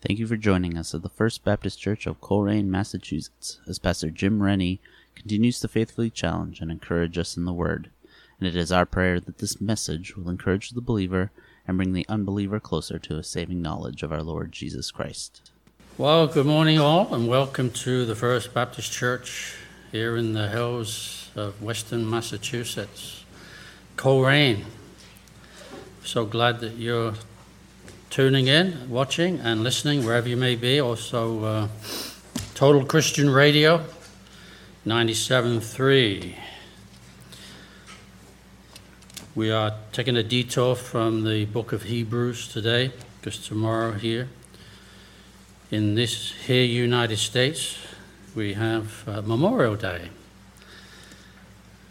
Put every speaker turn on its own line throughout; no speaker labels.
Thank you for joining us at the First Baptist Church of Colrain, Massachusetts, as Pastor Jim Rennie continues to faithfully challenge and encourage us in the Word. And it is our prayer that this message will encourage the believer and bring the unbeliever closer to a saving knowledge of our Lord Jesus Christ.
Well, good morning, all, and welcome to the First Baptist Church here in the hills of Western Massachusetts, Colrain. So glad that you're tuning in, watching, and listening wherever you may be. Also, uh, Total Christian Radio, 97.3. We are taking a detour from the book of Hebrews today, because tomorrow here, in this here United States, we have uh, Memorial Day.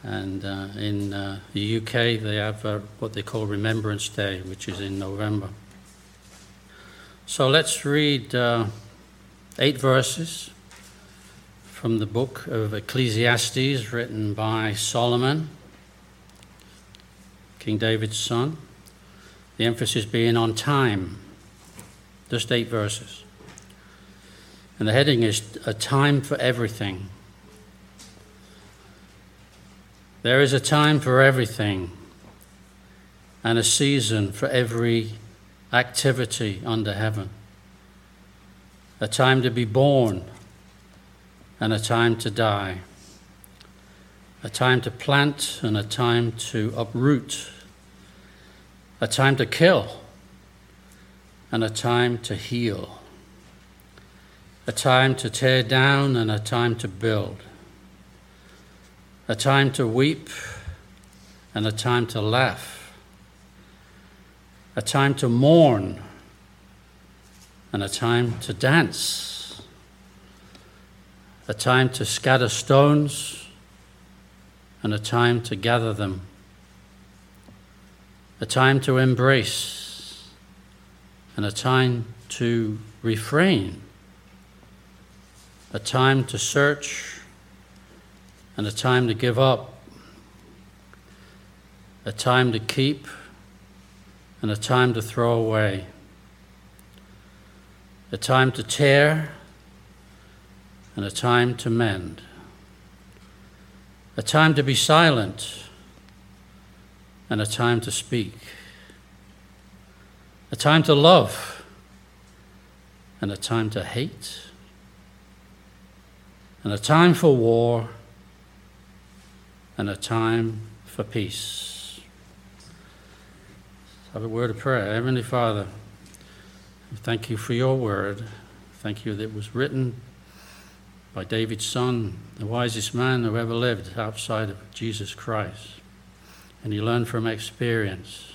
And uh, in uh, the UK, they have uh, what they call Remembrance Day, which is in November. So let's read uh, eight verses from the book of Ecclesiastes, written by Solomon, King David's son. The emphasis being on time. Just eight verses. And the heading is A Time for Everything. There is a time for everything and a season for every activity under heaven. A time to be born and a time to die. A time to plant and a time to uproot. A time to kill and a time to heal. A time to tear down and a time to build. A time to weep and a time to laugh a time to mourn and a time to dance, a time to scatter stones and a time to gather them, a time to embrace and a time to refrain, a time to search and a time to give up, a time to keep and a time to throw away, a time to tear and a time to mend, a time to be silent and a time to speak, a time to love and a time to hate, and a time for war and a time for peace. Have a word of prayer. Heavenly Father, thank you for your word. Thank you that it was written by David's son, the wisest man who ever lived outside of Jesus Christ. And he learned from experience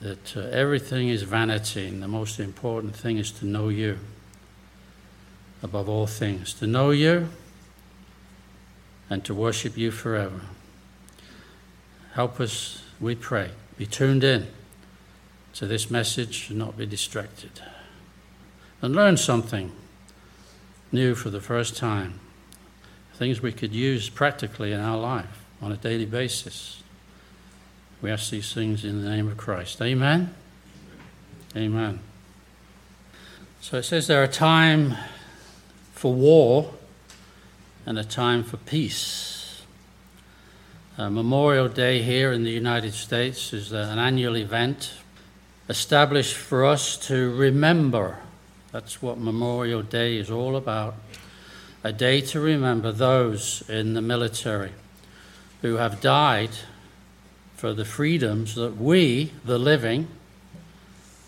that uh, everything is vanity, and the most important thing is to know you above all things, to know you and to worship you forever. Help us, we pray be tuned in to this message and not be distracted. And learn something new for the first time. Things we could use practically in our life on a daily basis. We ask these things in the name of Christ. Amen. Amen. So it says there are time for war and a time for peace. Uh, Memorial Day here in the United States is uh, an annual event established for us to remember. That's what Memorial Day is all about. A day to remember those in the military who have died for the freedoms that we, the living,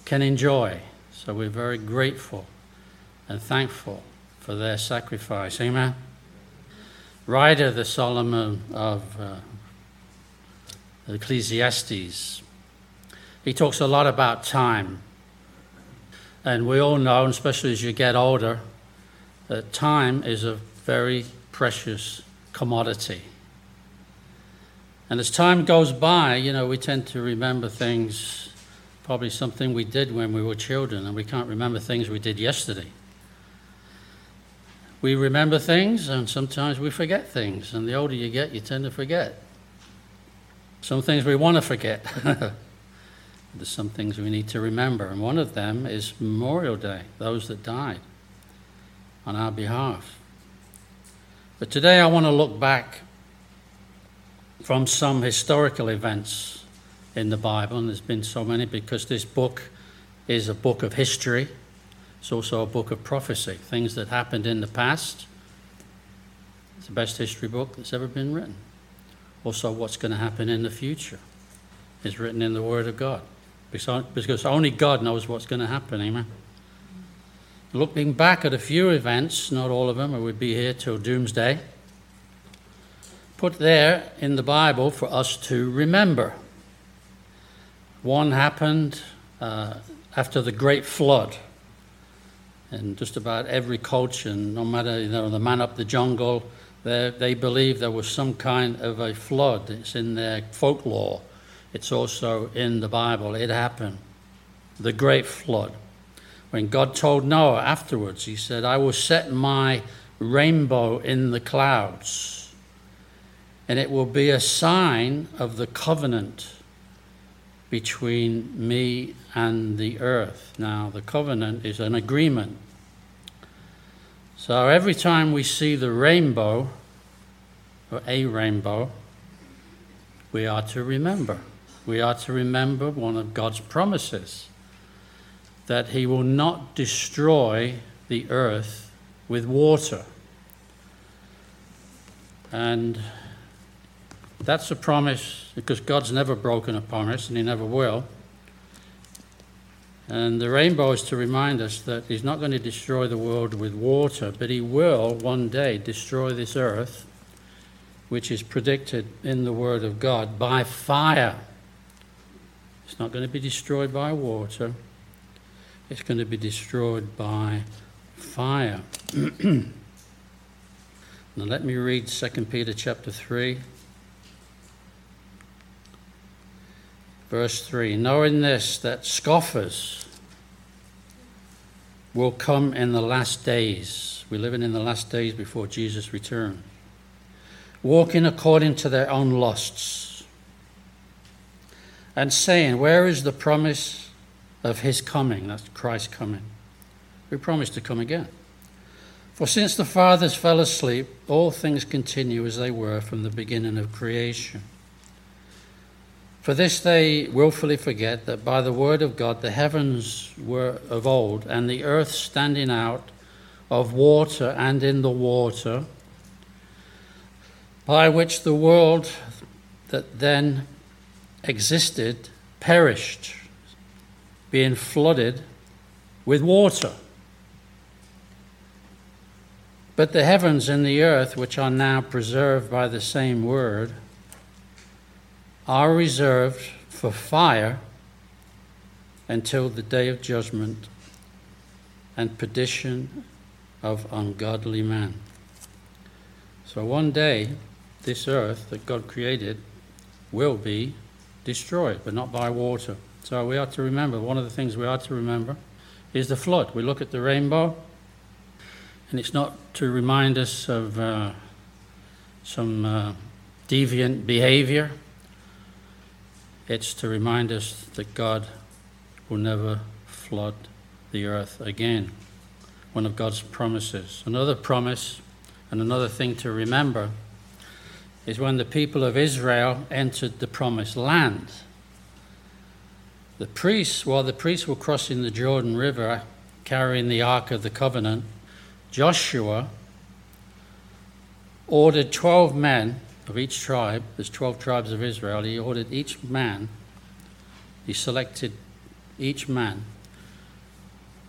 can enjoy. So we're very grateful and thankful for their sacrifice. Amen. Writer, the Solomon of uh, Ecclesiastes. He talks a lot about time. And we all know, especially as you get older, that time is a very precious commodity. And as time goes by, you know, we tend to remember things, probably something we did when we were children, and we can't remember things we did yesterday. We remember things, and sometimes we forget things. And the older you get, you tend to forget. Some things we want to forget. There's some things we need to remember, and one of them is Memorial Day, those that died on our behalf. But today I want to look back from some historical events in the Bible, and there's been so many because this book is a book of history. It's also a book of prophecy, things that happened in the past. It's the best history book that's ever been written. Also, what's going to happen in the future is written in the Word of God. Because only God knows what's going to happen, amen. Looking back at a few events, not all of them, or we'd be here till doomsday, put there in the Bible for us to remember. One happened uh, after the great flood. And just about every culture, no matter you know, the man up the jungle, they believe there was some kind of a flood. It's in their folklore. It's also in the Bible. It happened. The great flood. When God told Noah afterwards, He said, I will set my rainbow in the clouds, and it will be a sign of the covenant between me and the earth. Now, the covenant is an agreement. So every time we see the rainbow, or a rainbow, we are to remember. We are to remember one of God's promises that He will not destroy the earth with water. And that's a promise because God's never broken a promise and He never will. And the rainbow is to remind us that He's not going to destroy the world with water, but He will one day destroy this earth, which is predicted in the Word of God, by fire. It's not going to be destroyed by water, it's going to be destroyed by fire. now let me read 2 Peter chapter 3. Verse 3 Knowing this, that scoffers will come in the last days. We're living in the last days before Jesus' return. Walking according to their own lusts. And saying, Where is the promise of his coming? That's Christ coming. We promised to come again. For since the fathers fell asleep, all things continue as they were from the beginning of creation. For this they wilfully forget that by the word of God the heavens were of old, and the earth standing out of water and in the water, by which the world that then existed perished, being flooded with water. But the heavens and the earth, which are now preserved by the same word, are reserved for fire until the day of judgment and perdition of ungodly man. So one day, this earth that God created will be destroyed, but not by water. So we are to remember, one of the things we are to remember is the flood. We look at the rainbow, and it's not to remind us of uh, some uh, deviant behavior it's to remind us that God will never flood the earth again. One of God's promises. Another promise and another thing to remember is when the people of Israel entered the promised land. The priests, while the priests were crossing the Jordan River carrying the Ark of the Covenant, Joshua ordered 12 men of each tribe, there's 12 tribes of Israel, he ordered each man, he selected each man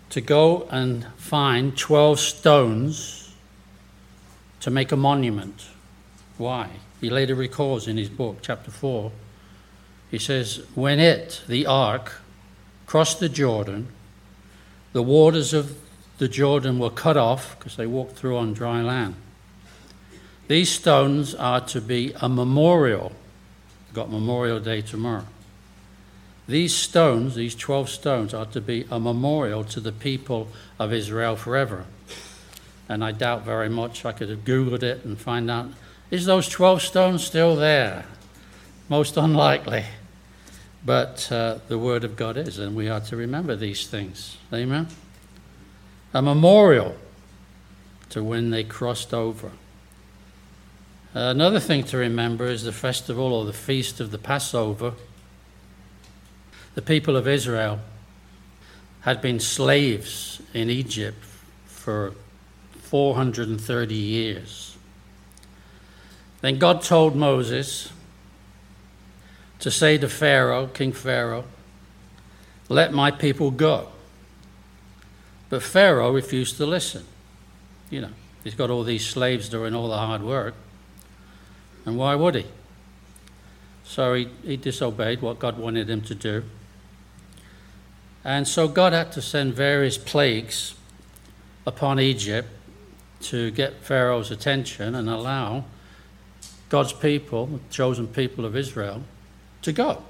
to go and find 12 stones to make a monument. Why? He later records in his book, chapter 4, he says, When it, the ark, crossed the Jordan, the waters of the Jordan were cut off because they walked through on dry land. These stones are to be a memorial. We've got Memorial Day tomorrow. These stones, these 12 stones, are to be a memorial to the people of Israel forever. And I doubt very much I could have Googled it and find out is those 12 stones still there? Most unlikely. But uh, the Word of God is, and we are to remember these things. Amen? A memorial to when they crossed over. Another thing to remember is the festival or the feast of the Passover. The people of Israel had been slaves in Egypt for 430 years. Then God told Moses to say to Pharaoh, King Pharaoh, let my people go. But Pharaoh refused to listen. You know, he's got all these slaves doing all the hard work. And why would he? So he, he disobeyed what God wanted him to do. And so God had to send various plagues upon Egypt to get Pharaoh's attention and allow God's people, the chosen people of Israel, to go.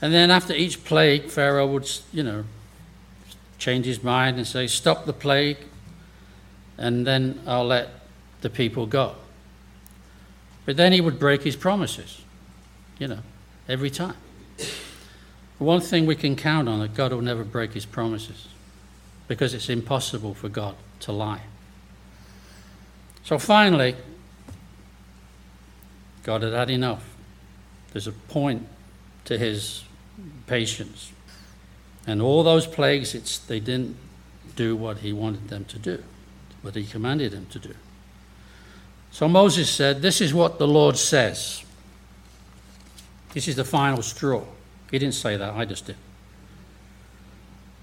And then after each plague, Pharaoh would, you know, change his mind and say, Stop the plague, and then I'll let the people go. But then he would break his promises, you know, every time. One thing we can count on that God will never break his promises because it's impossible for God to lie. So finally, God had had enough. There's a point to his patience. And all those plagues, it's, they didn't do what he wanted them to do, what he commanded them to do. So Moses said, This is what the Lord says. This is the final straw. He didn't say that, I just did.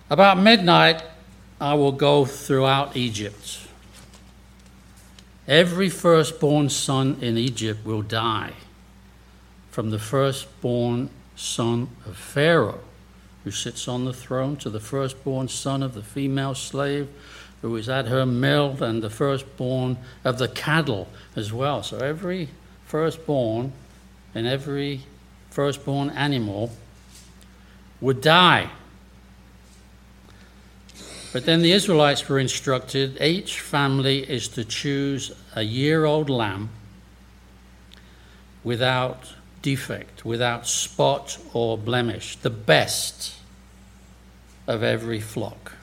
About midnight, I will go throughout Egypt. Every firstborn son in Egypt will die, from the firstborn son of Pharaoh, who sits on the throne, to the firstborn son of the female slave who is at her mill, and the firstborn of the cattle as well. So every firstborn and every firstborn animal would die. But then the Israelites were instructed each family is to choose a year old lamb without defect, without spot or blemish, the best of every flock.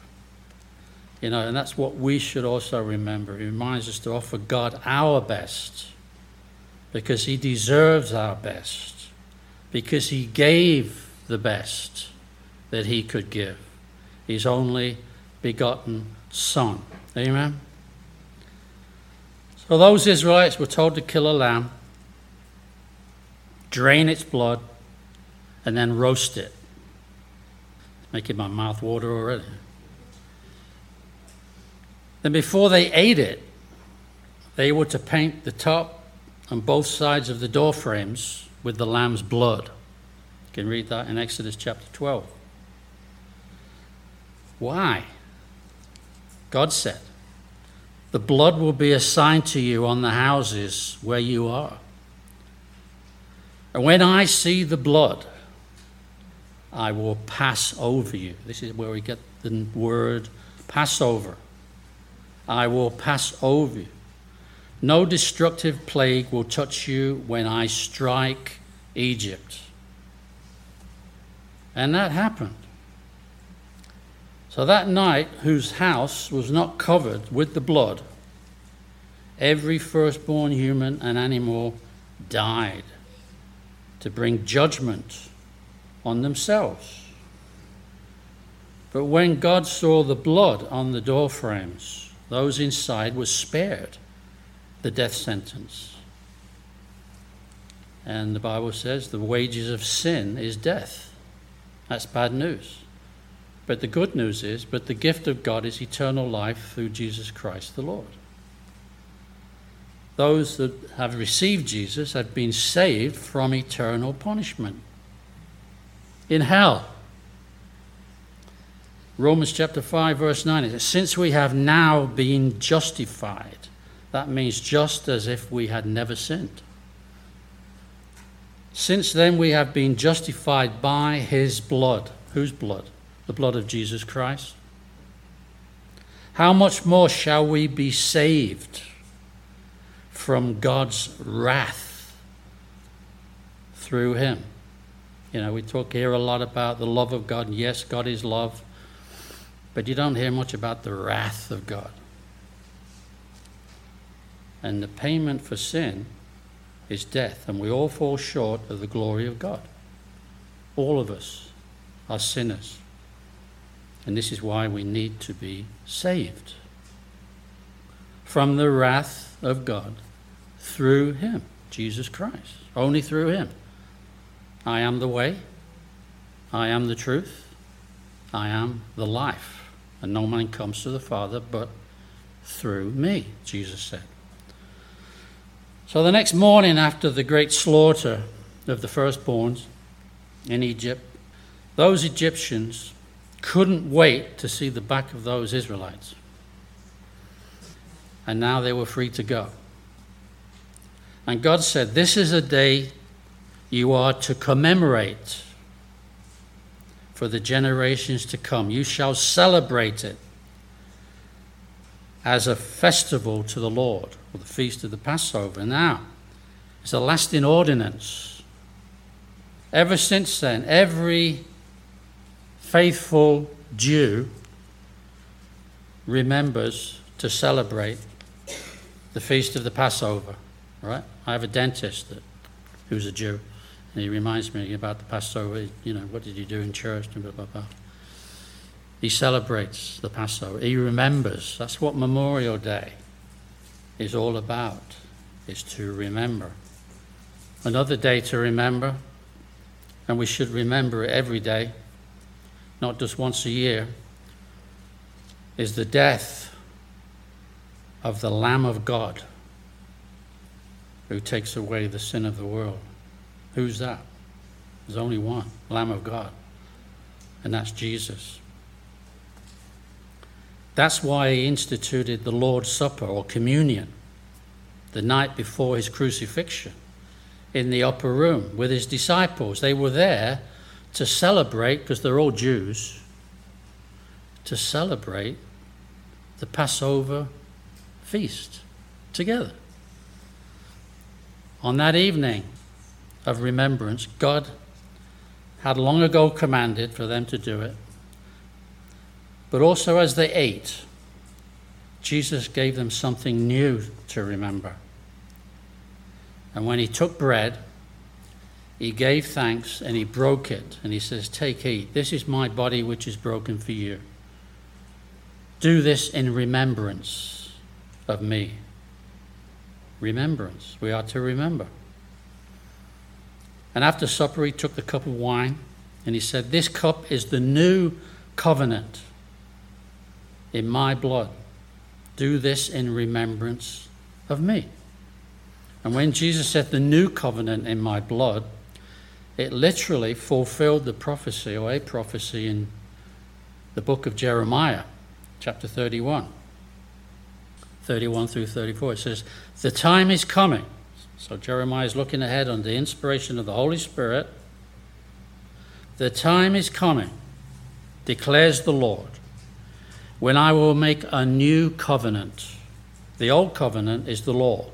You know, and that's what we should also remember. It reminds us to offer God our best because He deserves our best, because He gave the best that He could give His only begotten Son. Amen? So those Israelites were told to kill a lamb, drain its blood, and then roast it. Making my mouth water already. Then, before they ate it, they were to paint the top and both sides of the door frames with the lamb's blood. You can read that in Exodus chapter 12. Why? God said, The blood will be assigned to you on the houses where you are. And when I see the blood, I will pass over you. This is where we get the word Passover. I will pass over you. No destructive plague will touch you when I strike Egypt. And that happened. So that night, whose house was not covered with the blood, every firstborn human and animal died to bring judgment on themselves. But when God saw the blood on the door frames, those inside were spared the death sentence. And the Bible says the wages of sin is death. That's bad news. But the good news is, but the gift of God is eternal life through Jesus Christ the Lord. Those that have received Jesus have been saved from eternal punishment in hell. Romans chapter 5, verse 9, it says, Since we have now been justified, that means just as if we had never sinned. Since then we have been justified by his blood. Whose blood? The blood of Jesus Christ. How much more shall we be saved from God's wrath through him? You know, we talk here a lot about the love of God. Yes, God is love. But you don't hear much about the wrath of God. And the payment for sin is death. And we all fall short of the glory of God. All of us are sinners. And this is why we need to be saved from the wrath of God through Him, Jesus Christ. Only through Him. I am the way, I am the truth, I am the life. And no man comes to the Father but through me, Jesus said. So the next morning, after the great slaughter of the firstborns in Egypt, those Egyptians couldn't wait to see the back of those Israelites. And now they were free to go. And God said, This is a day you are to commemorate for the generations to come. You shall celebrate it as a festival to the Lord, or the feast of the Passover. Now, it's a lasting ordinance. Ever since then, every faithful Jew remembers to celebrate the feast of the Passover. Right? I have a dentist that, who's a Jew, and he reminds me about the Passover. You know, what did you do in church? And blah, blah, blah. He celebrates the Passover. He remembers. That's what Memorial Day is all about, is to remember. Another day to remember, and we should remember it every day, not just once a year, is the death of the Lamb of God who takes away the sin of the world. Who's that? There's only one Lamb of God, and that's Jesus. That's why he instituted the Lord's Supper or communion the night before his crucifixion in the upper room with his disciples. They were there to celebrate, because they're all Jews, to celebrate the Passover feast together. On that evening of remembrance, God had long ago commanded for them to do it. But also, as they ate, Jesus gave them something new to remember. And when he took bread, he gave thanks and he broke it. And he says, Take, eat. This is my body which is broken for you. Do this in remembrance of me. Remembrance. We are to remember. And after supper, he took the cup of wine and he said, This cup is the new covenant in my blood. Do this in remembrance of me. And when Jesus said, The new covenant in my blood, it literally fulfilled the prophecy or a prophecy in the book of Jeremiah, chapter 31. 31 through 34. It says, The time is coming. So Jeremiah is looking ahead under the inspiration of the Holy Spirit. The time is coming, declares the Lord, when I will make a new covenant. The old covenant is the law,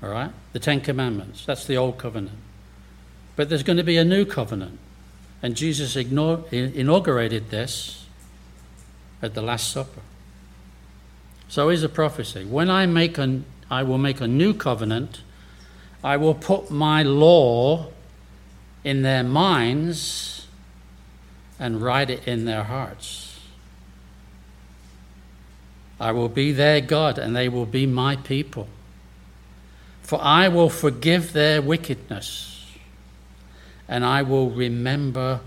all right? The Ten Commandments. That's the old covenant. But there's going to be a new covenant. And Jesus inaugurated this at the Last Supper. So is a prophecy. When I make an, I will make a new covenant, I will put my law in their minds and write it in their hearts. I will be their God, and they will be my people. For I will forgive their wickedness, and I will remember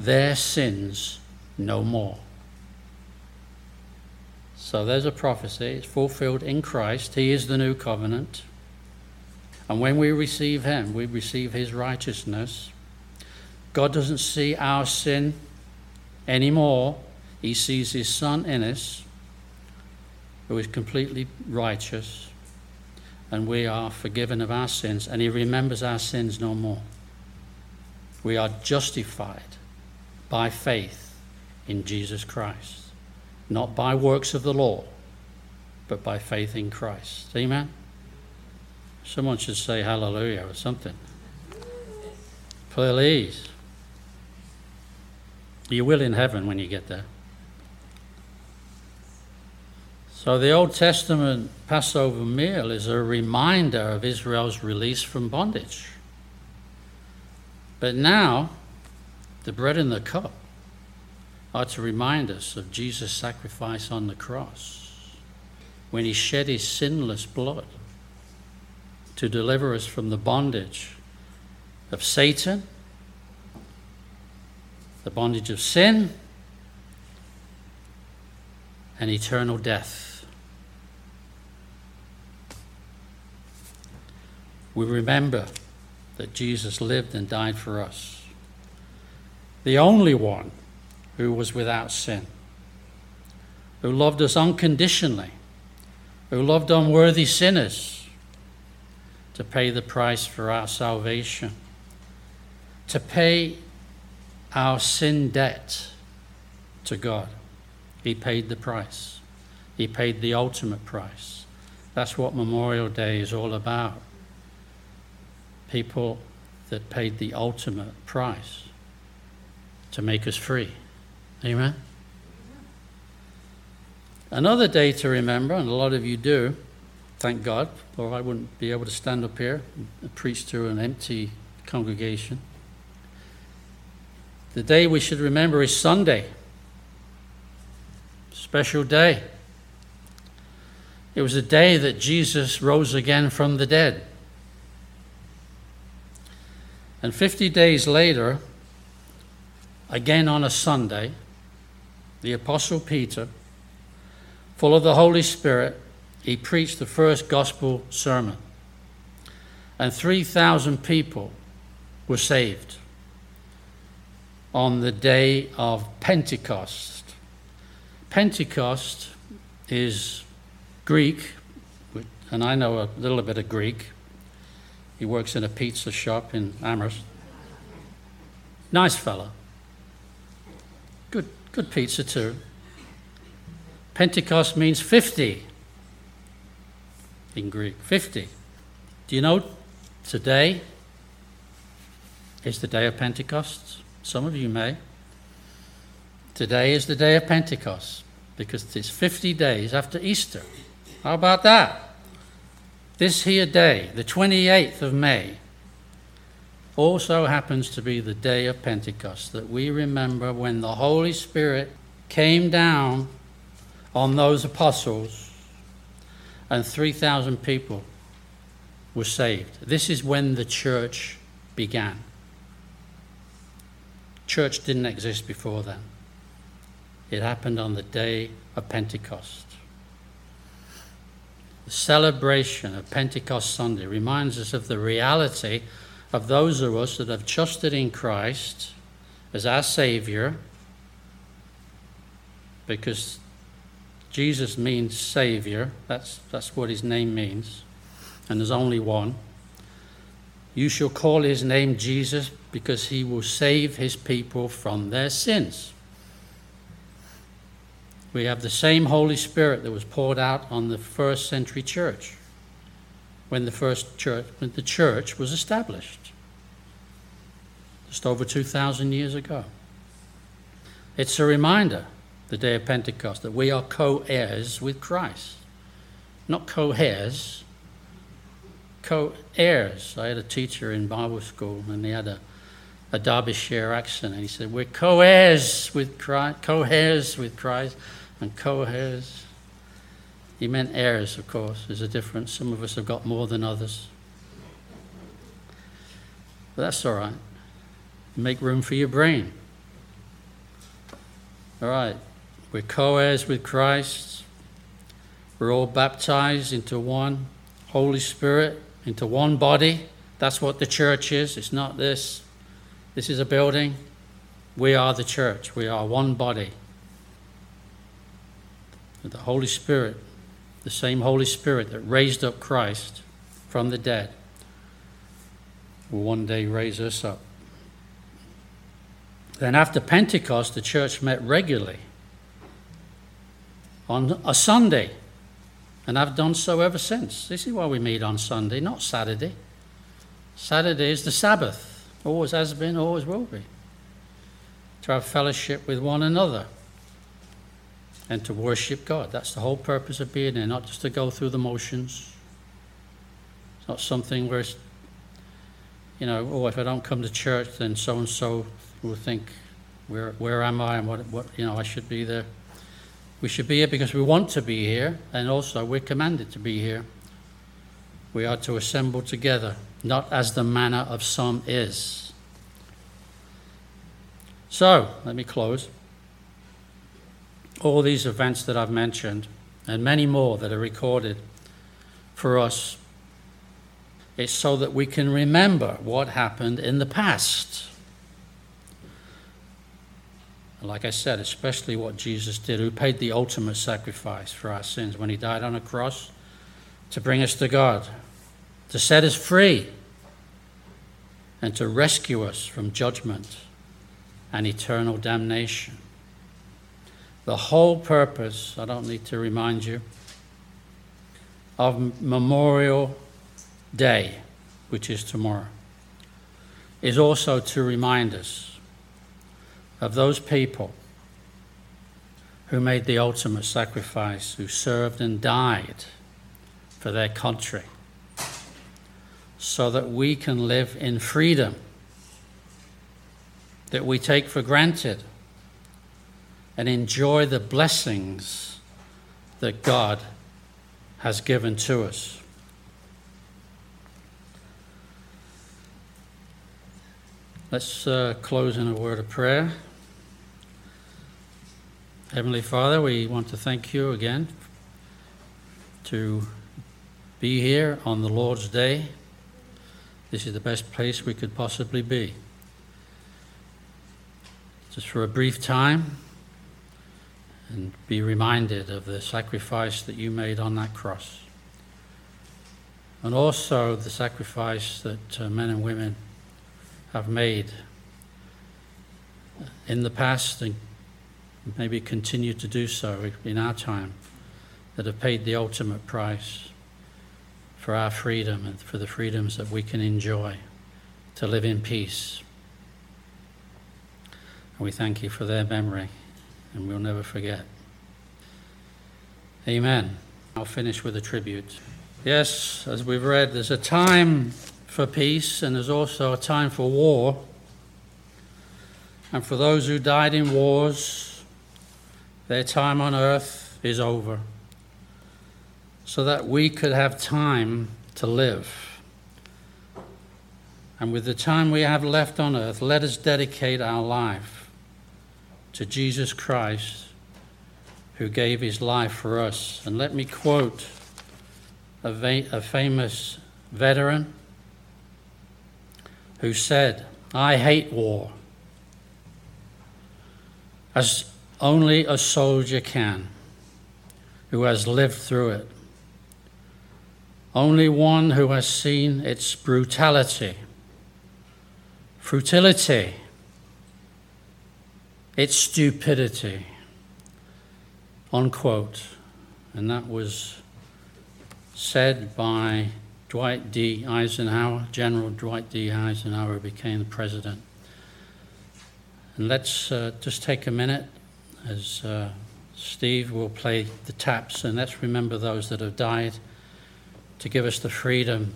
their sins no more. So there's a prophecy. It's fulfilled in Christ. He is the new covenant. And when we receive Him, we receive His righteousness. God doesn't see our sin anymore, He sees His Son in us who is completely righteous, and we are forgiven of our sins, and he remembers our sins no more. We are justified by faith in Jesus Christ, not by works of the law, but by faith in Christ. Amen? Someone should say hallelujah or something. Please. You will in heaven when you get there. So, the Old Testament Passover meal is a reminder of Israel's release from bondage. But now, the bread and the cup are to remind us of Jesus' sacrifice on the cross when he shed his sinless blood to deliver us from the bondage of Satan, the bondage of sin, and eternal death. we remember that Jesus lived and died for us. The only one who was without sin, who loved us unconditionally, who loved unworthy sinners to pay the price for our salvation, to pay our sin debt to God. He paid the price. He paid the ultimate price. That's what Memorial Day is all about people that paid the ultimate price to make us free. Amen? Another day to remember, and a lot of you do, thank God, or I wouldn't be able to stand up here and preach to an empty congregation. The day we should remember is Sunday. Special day. It was a day that Jesus rose again from the dead. And 50 days later, again on a Sunday, the Apostle Peter, full of the Holy Spirit, he preached the first gospel sermon. And 3,000 people were saved on the day of Pentecost. Pentecost is Greek, and I know a little bit of Greek. He works in a pizza shop in Amherst. Nice fellow. Good, good pizza too. Pentecost means 50 in Greek. 50. Do you know today is the day of Pentecost? Some of you may. Today is the day of Pentecost because it's 50 days after Easter. How about that? This here day, the 28th of May, also happens to be the day of Pentecost, that we remember when the Holy Spirit came down on those apostles and 3,000 people were saved. This is when the church began. Church didn't exist before then. It happened on the day of Pentecost. The celebration of Pentecost Sunday reminds us of the reality of those of us that have trusted in Christ as our Savior, because Jesus means Savior. That's, that's what his name means. And there's only one. You shall call his name Jesus because he will save his people from their sins. We have the same Holy Spirit that was poured out on the first century church when the first church, when the church was established, just over 2,000 years ago. It's a reminder, the day of Pentecost, that we are co heirs with Christ. Not co heirs, co heirs. I had a teacher in Bible school, and he had a, a Derbyshire accent, and he said, We're co heirs with Christ, co heirs with Christ and co-heirs. He meant heirs, of course. There's a difference. Some of us have got more than others. But that's all right. Make room for your brain. All right. We're co heirs with Christ. We're all baptized into one Holy Spirit, into one body. That's what the church is. It's not this. This is a building. We are the church. We are one body the Holy Spirit, the same Holy Spirit that raised up Christ from the dead, will one day raise us up. Then, after Pentecost, the church met regularly on a Sunday, and I've done so ever since. This is why we meet on Sunday, not Saturday. Saturday is the Sabbath. always has been, always will be. To have fellowship with one another and to worship God. That's the whole purpose of being there, not just to go through the motions. It's not something where it's, you know, oh, if I don't come to church, then so and so will think, where, where am I and what, what, you know, I should be there. We should be here because we want to be here, and also we're commanded to be here. We are to assemble together, not as the manner of some is. So, let me close. All these events that I've mentioned, and many more that are recorded for us, it's so that we can remember what happened in the past. Like I said, especially what Jesus did, who paid the ultimate sacrifice for our sins when he died on a cross to bring us to God, to set us free, and to rescue us from judgment and eternal damnation. The whole purpose, I don't need to remind you, of Memorial Day, which is tomorrow, is also to remind us of those people who made the ultimate sacrifice, who served and died for their country, so that we can live in freedom that we take for granted and enjoy the blessings that God has given to us. Let's uh, close in a word of prayer. Heavenly Father, we want to thank you again to be here on the Lord's Day. This is the best place we could possibly be. Just for a brief time and be reminded of the sacrifice that you made on that cross. And also the sacrifice that uh, men and women have made in the past and maybe continue to do so in our time, that have paid the ultimate price for our freedom and for the freedoms that we can enjoy to live in peace. And we thank you for their memory, and we'll never forget. Amen. I'll finish with a tribute. Yes, as we've read, there's a time for peace, and there's also a time for war. And for those who died in wars, their time on earth is over, so that we could have time to live. And with the time we have left on earth, let us dedicate our life to Jesus Christ, who gave his life for us. And let me quote a, va- a famous veteran who said, I hate war. As only a soldier can who has lived through it. Only one who has seen its brutality, futility, its stupidity. Unquote. And that was said by Dwight D. Eisenhower, General Dwight D. Eisenhower, became the president. And let's uh, just take a minute as uh, Steve will play the taps, and let's remember those that have died to give us the freedom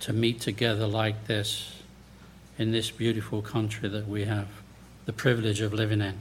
to meet together like this in this beautiful country that we have the privilege of living in.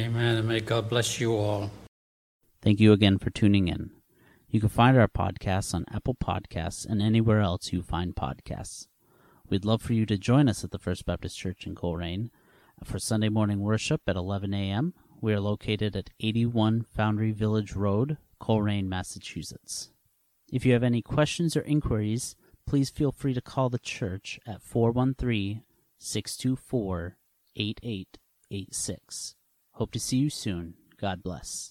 Amen. And may God bless you all.
Thank you again for tuning in. You can find our podcasts on Apple Podcasts and anywhere else you find podcasts. We'd love for you to join us at the First Baptist Church in Colrain for Sunday morning worship at 11 a.m. We are located at 81 Foundry Village Road, Colrain, Massachusetts. If you have any questions or inquiries, please feel free to call the church at 413 624 8886. Hope to see you soon. God bless.